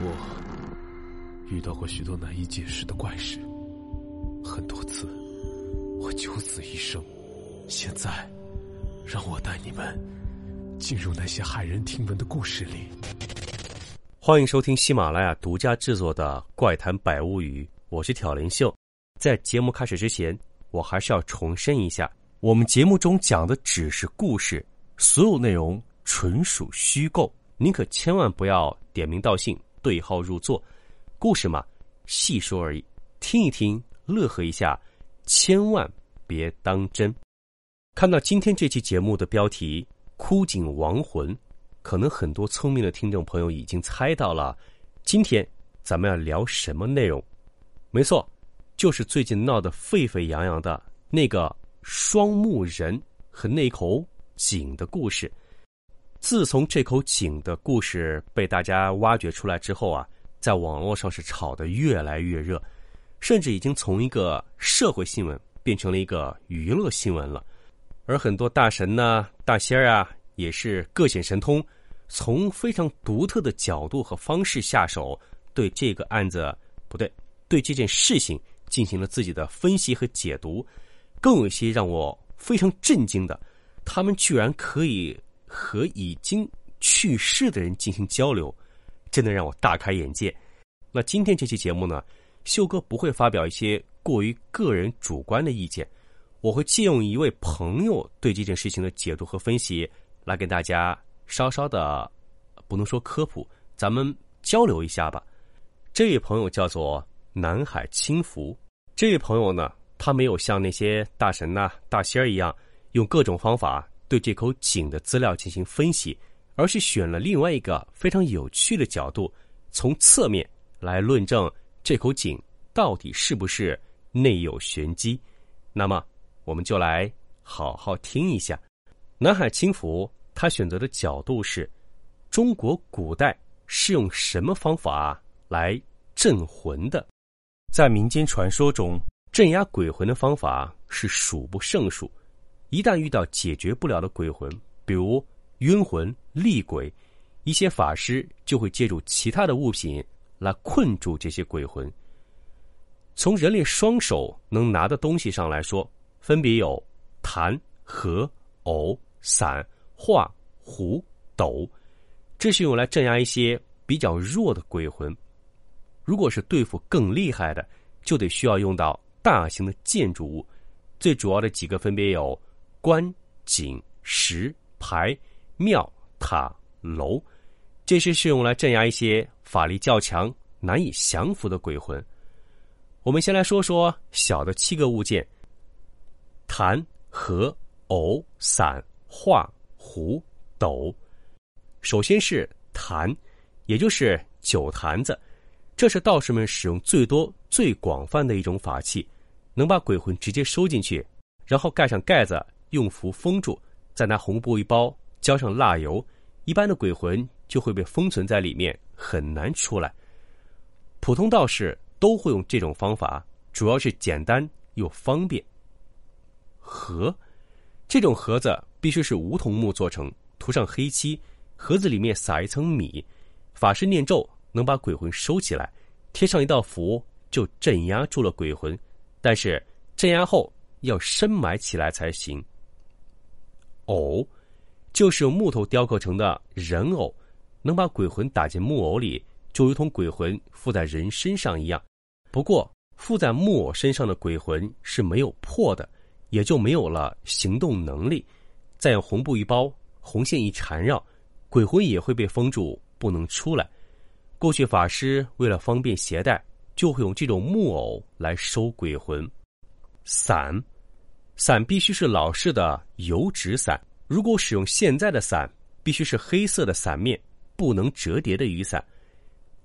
我遇到过许多难以解释的怪事，很多次我九死一生。现在，让我带你们进入那些骇人听闻的故事里。欢迎收听喜马拉雅独家制作的《怪谈百物语》，我是挑林秀。在节目开始之前，我还是要重申一下，我们节目中讲的只是故事，所有内容纯属虚构，您可千万不要点名道姓、对号入座。故事嘛，细说而已，听一听，乐呵一下，千万别当真。看到今天这期节目的标题“枯井亡魂”，可能很多聪明的听众朋友已经猜到了，今天咱们要聊什么内容？没错，就是最近闹得沸沸扬扬的那个双木人和那口井的故事。自从这口井的故事被大家挖掘出来之后啊，在网络上是炒得越来越热，甚至已经从一个社会新闻变成了一个娱乐新闻了。而很多大神呢、大仙儿啊，也是各显神通，从非常独特的角度和方式下手，对这个案子不对，对这件事情进行了自己的分析和解读。更有一些让我非常震惊的，他们居然可以和已经去世的人进行交流，真的让我大开眼界。那今天这期节目呢，秀哥不会发表一些过于个人主观的意见。我会借用一位朋友对这件事情的解读和分析，来给大家稍稍的，不能说科普，咱们交流一下吧。这位朋友叫做南海清福。这位朋友呢，他没有像那些大神呐、大仙儿一样，用各种方法对这口井的资料进行分析，而是选了另外一个非常有趣的角度，从侧面来论证这口井到底是不是内有玄机。那么。我们就来好好听一下，南海清福他选择的角度是：中国古代是用什么方法来镇魂的？在民间传说中，镇压鬼魂的方法是数不胜数。一旦遇到解决不了的鬼魂，比如冤魂、厉鬼，一些法师就会借助其他的物品来困住这些鬼魂。从人类双手能拿的东西上来说。分别有坛、盒、藕、伞、画、壶、斗，这是用来镇压一些比较弱的鬼魂。如果是对付更厉害的，就得需要用到大型的建筑物。最主要的几个分别有观景、石、牌、庙、塔、楼，这些是用来镇压一些法力较强、难以降服的鬼魂。我们先来说说小的七个物件。坛、盒、藕、伞、画、壶、斗。首先是坛，也就是酒坛子，这是道士们使用最多、最广泛的一种法器，能把鬼魂直接收进去，然后盖上盖子，用符封住，再拿红布一包，浇上蜡油，一般的鬼魂就会被封存在里面，很难出来。普通道士都会用这种方法，主要是简单又方便。盒，这种盒子必须是梧桐木做成，涂上黑漆，盒子里面撒一层米，法师念咒能把鬼魂收起来，贴上一道符就镇压住了鬼魂，但是镇压后要深埋起来才行。偶，就是用木头雕刻成的人偶，能把鬼魂打进木偶里，就如同鬼魂附在人身上一样。不过附在木偶身上的鬼魂是没有魄的。也就没有了行动能力，再用红布一包，红线一缠绕，鬼魂也会被封住，不能出来。过去法师为了方便携带，就会用这种木偶来收鬼魂。伞，伞必须是老式的油纸伞，如果使用现在的伞，必须是黑色的伞面，不能折叠的雨伞。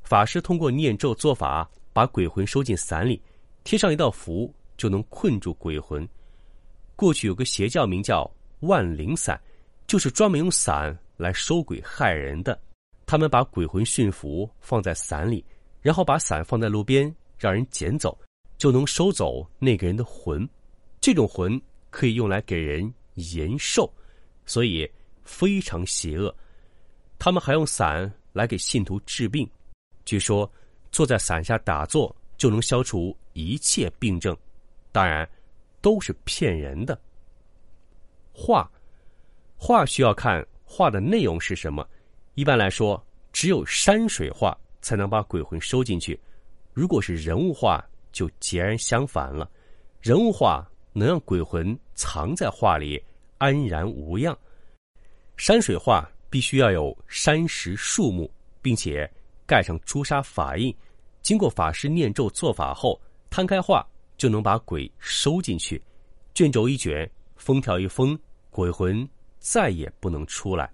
法师通过念咒做法，把鬼魂收进伞里，贴上一道符，就能困住鬼魂。过去有个邪教名叫万灵伞，就是专门用伞来收鬼害人的。他们把鬼魂驯服放在伞里，然后把伞放在路边让人捡走，就能收走那个人的魂。这种魂可以用来给人延寿，所以非常邪恶。他们还用伞来给信徒治病，据说坐在伞下打坐就能消除一切病症，当然都是骗人的。画，画需要看画的内容是什么。一般来说，只有山水画才能把鬼魂收进去。如果是人物画，就截然相反了。人物画能让鬼魂藏在画里，安然无恙。山水画必须要有山石树木，并且盖上朱砂法印，经过法师念咒做法后，摊开画就能把鬼收进去。卷轴一卷，封条一封，鬼魂再也不能出来。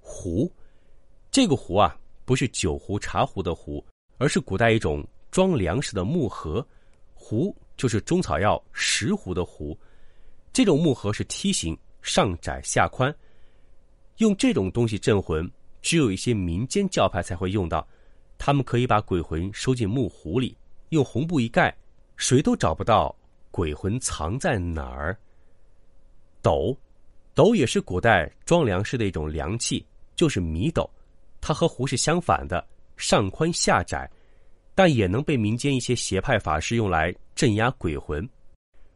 壶，这个壶啊，不是酒壶、茶壶的壶，而是古代一种装粮食的木盒。壶就是中草药石斛的斛，这种木盒是梯形，上窄下宽。用这种东西镇魂，只有一些民间教派才会用到。他们可以把鬼魂收进木壶里，用红布一盖，谁都找不到鬼魂藏在哪儿。斗，斗也是古代装粮食的一种粮器。就是米斗，它和壶是相反的，上宽下窄，但也能被民间一些邪派法师用来镇压鬼魂。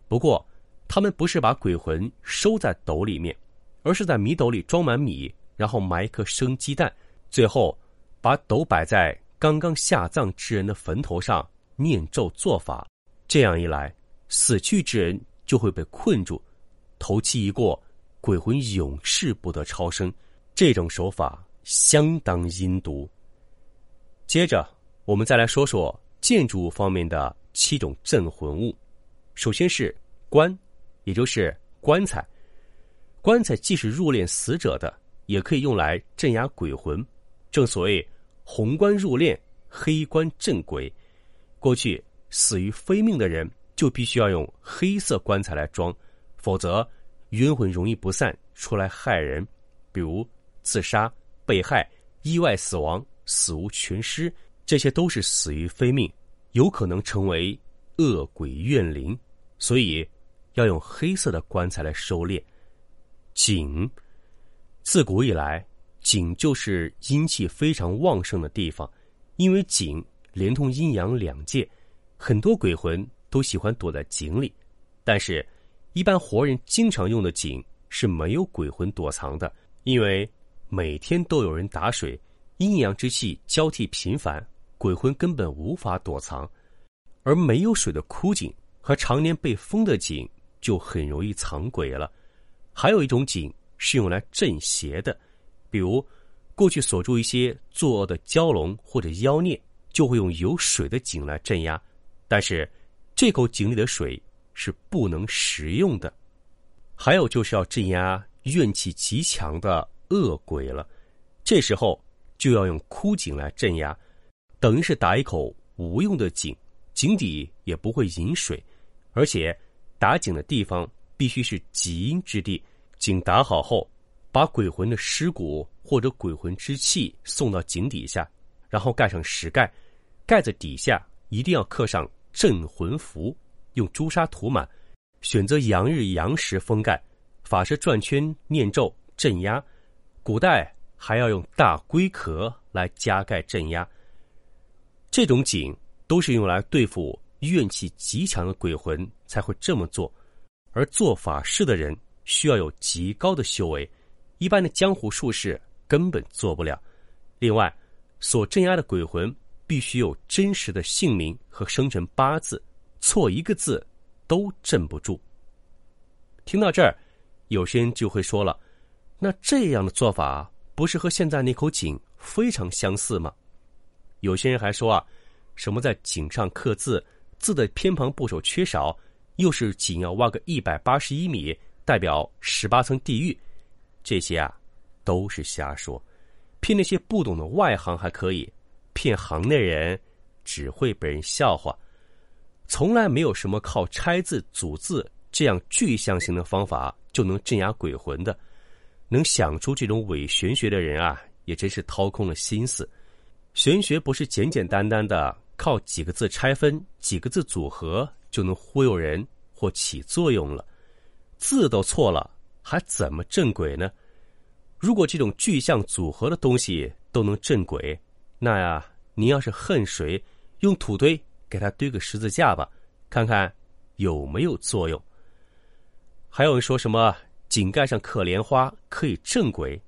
不过，他们不是把鬼魂收在斗里面，而是在米斗里装满米，然后埋一颗生鸡蛋，最后把斗摆在刚刚下葬之人的坟头上念咒做法。这样一来，死去之人就会被困住，头七一过，鬼魂永世不得超生。这种手法相当阴毒。接着，我们再来说说建筑物方面的七种镇魂物。首先是棺，也就是棺材。棺材既是入殓死者的，也可以用来镇压鬼魂。正所谓“红棺入殓，黑棺镇鬼”。过去死于非命的人，就必须要用黑色棺材来装，否则冤魂容易不散，出来害人。比如。自杀、被害、意外死亡、死无全尸，这些都是死于非命，有可能成为恶鬼怨灵，所以要用黑色的棺材来收敛。井，自古以来，井就是阴气非常旺盛的地方，因为井连通阴阳两界，很多鬼魂都喜欢躲在井里。但是，一般活人经常用的井是没有鬼魂躲藏的，因为。每天都有人打水，阴阳之气交替频繁，鬼魂根本无法躲藏。而没有水的枯井和常年被封的井就很容易藏鬼了。还有一种井是用来镇邪的，比如过去锁住一些作恶的蛟龙或者妖孽，就会用有水的井来镇压。但是这口井里的水是不能食用的。还有就是要镇压怨气极强的。恶鬼了，这时候就要用枯井来镇压，等于是打一口无用的井，井底也不会引水，而且打井的地方必须是极阴之地。井打好后，把鬼魂的尸骨或者鬼魂之气送到井底下，然后盖上石盖，盖子底下一定要刻上镇魂符，用朱砂涂满，选择阳日阳时封盖，法师转圈念咒镇压。古代还要用大龟壳来加盖镇压，这种井都是用来对付怨气极强的鬼魂才会这么做，而做法事的人需要有极高的修为，一般的江湖术士根本做不了。另外，所镇压的鬼魂必须有真实的姓名和生辰八字，错一个字都镇不住。听到这儿，有些人就会说了。那这样的做法不是和现在那口井非常相似吗？有些人还说啊，什么在井上刻字，字的偏旁部首缺少，又是井要挖个一百八十一米，代表十八层地狱，这些啊都是瞎说。骗那些不懂的外行还可以，骗行内人只会被人笑话。从来没有什么靠拆字组字这样具象型的方法就能镇压鬼魂的。能想出这种伪玄学的人啊，也真是掏空了心思。玄学不是简简单单的靠几个字拆分、几个字组合就能忽悠人或起作用了。字都错了，还怎么镇鬼呢？如果这种具象组合的东西都能镇鬼，那呀，您要是恨谁，用土堆给他堆个十字架吧，看看有没有作用。还有人说什么井盖上刻莲花可以镇鬼，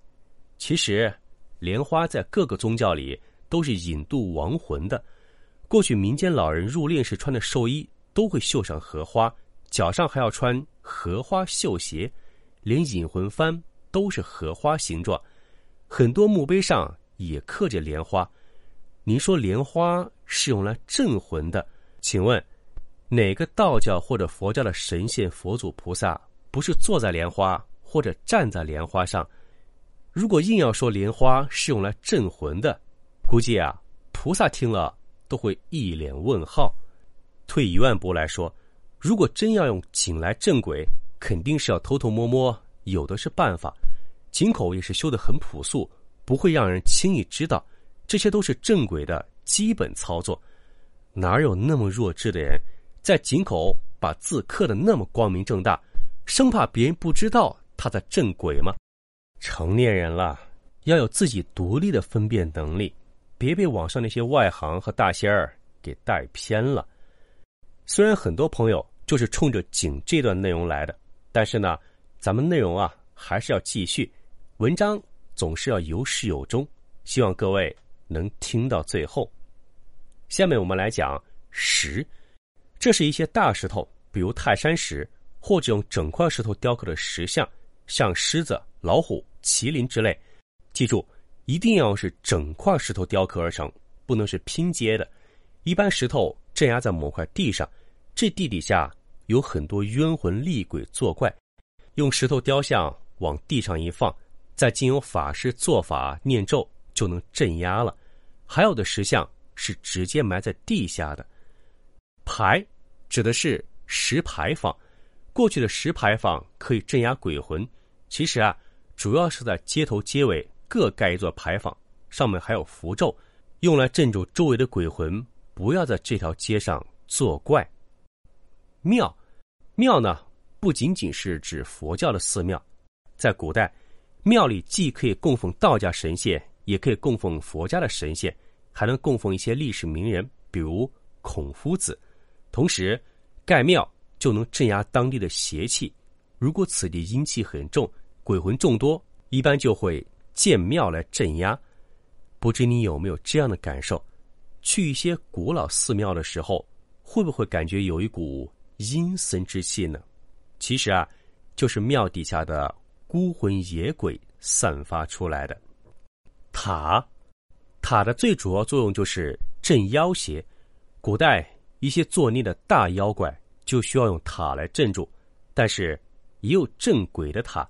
其实莲花在各个宗教里都是引渡亡魂的。过去民间老人入殓时穿的寿衣都会绣上荷花，脚上还要穿荷花绣鞋，连引魂幡都是荷花形状。很多墓碑上也刻着莲花。您说莲花是用来镇魂的？请问哪个道教或者佛教的神仙、佛祖、菩萨不是坐在莲花或者站在莲花上？如果硬要说莲花是用来镇魂的，估计啊，菩萨听了。都会一脸问号。退一万步来说，如果真要用井来镇鬼，肯定是要偷偷摸摸，有的是办法。井口也是修得很朴素，不会让人轻易知道。这些都是镇鬼的基本操作。哪有那么弱智的人，在井口把字刻的那么光明正大，生怕别人不知道他在镇鬼吗？成年人了，要有自己独立的分辨能力。别被网上那些外行和大仙儿给带偏了。虽然很多朋友就是冲着井这段内容来的，但是呢，咱们内容啊还是要继续。文章总是要有始有终，希望各位能听到最后。下面我们来讲石，这是一些大石头，比如泰山石，或者用整块石头雕刻的石像，像狮子、老虎、麒麟之类。记住。一定要是整块石头雕刻而成，不能是拼接的。一般石头镇压在某块地上，这地底下有很多冤魂厉鬼作怪，用石头雕像往地上一放，再经由法师做法念咒就能镇压了。还有的石像是直接埋在地下的。牌指的是石牌坊，过去的石牌坊可以镇压鬼魂。其实啊，主要是在街头街尾。各盖一座牌坊，上面还有符咒，用来镇住周围的鬼魂，不要在这条街上作怪。庙，庙呢不仅仅是指佛教的寺庙，在古代，庙里既可以供奉道家神仙，也可以供奉佛家的神仙，还能供奉一些历史名人，比如孔夫子。同时，盖庙就能镇压当地的邪气。如果此地阴气很重，鬼魂众多，一般就会。建庙来镇压，不知你有没有这样的感受？去一些古老寺庙的时候，会不会感觉有一股阴森之气呢？其实啊，就是庙底下的孤魂野鬼散发出来的。塔，塔的最主要作用就是镇妖邪。古代一些作孽的大妖怪就需要用塔来镇住，但是也有镇鬼的塔。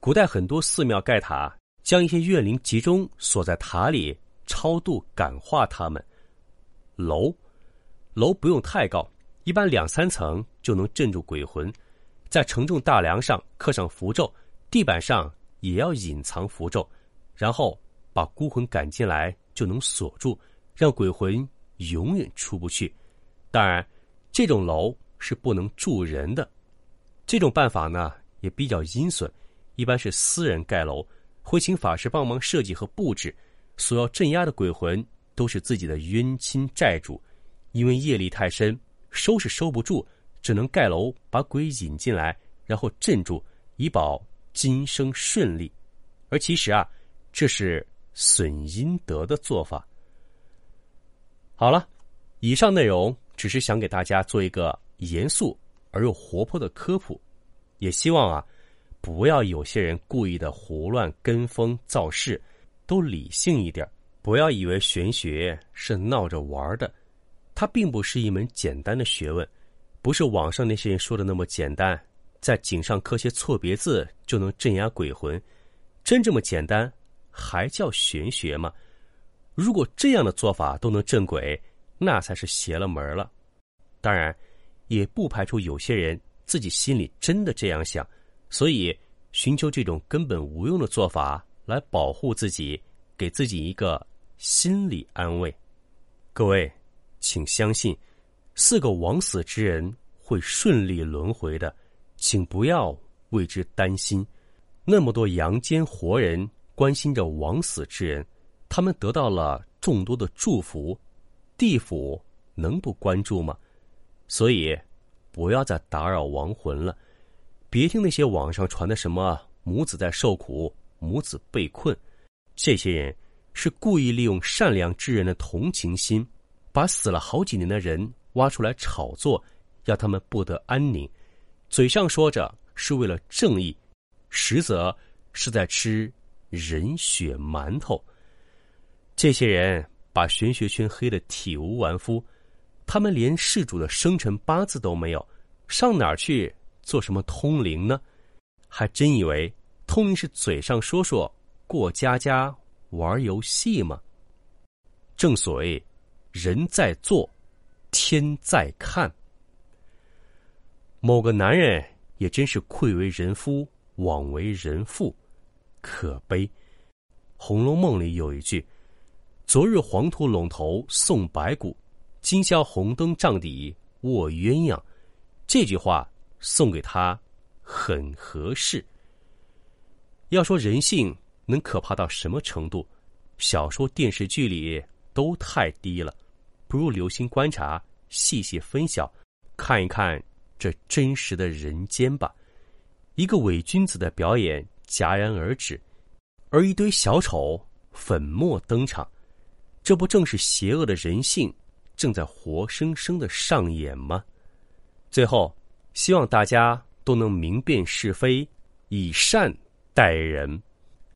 古代很多寺庙盖塔。将一些怨灵集中锁在塔里，超度感化他们。楼，楼不用太高，一般两三层就能镇住鬼魂。在承重大梁上刻上符咒，地板上也要隐藏符咒，然后把孤魂赶进来，就能锁住，让鬼魂永远出不去。当然，这种楼是不能住人的。这种办法呢，也比较阴损，一般是私人盖楼。会请法师帮忙设计和布置，所要镇压的鬼魂都是自己的冤亲债主，因为业力太深，收是收不住，只能盖楼把鬼引进来，然后镇住，以保今生顺利。而其实啊，这是损阴德的做法。好了，以上内容只是想给大家做一个严肃而又活泼的科普，也希望啊。不要有些人故意的胡乱跟风造势，都理性一点。不要以为玄学是闹着玩的，它并不是一门简单的学问，不是网上那些人说的那么简单。在井上刻些错别字就能镇压鬼魂，真这么简单，还叫玄学吗？如果这样的做法都能镇鬼，那才是邪了门了。当然，也不排除有些人自己心里真的这样想。所以，寻求这种根本无用的做法来保护自己，给自己一个心理安慰。各位，请相信，四个枉死之人会顺利轮回的，请不要为之担心。那么多阳间活人关心着枉死之人，他们得到了众多的祝福，地府能不关注吗？所以，不要再打扰亡魂了。别听那些网上传的什么母子在受苦、母子被困，这些人是故意利用善良之人的同情心，把死了好几年的人挖出来炒作，要他们不得安宁。嘴上说着是为了正义，实则是在吃人血馒头。这些人把玄学圈黑得体无完肤，他们连事主的生辰八字都没有，上哪儿去？做什么通灵呢？还真以为通灵是嘴上说说、过家家、玩游戏吗？正所谓，人在做，天在看。某个男人也真是愧为人夫，枉为人父，可悲。《红楼梦》里有一句：“昨日黄土陇头送白骨，今宵红灯帐底卧鸳鸯。”这句话。送给他，很合适。要说人性能可怕到什么程度，小说、电视剧里都太低了，不如留心观察，细细分晓，看一看这真实的人间吧。一个伪君子的表演戛然而止，而一堆小丑粉墨登场，这不正是邪恶的人性正在活生生的上演吗？最后。希望大家都能明辨是非，以善待人。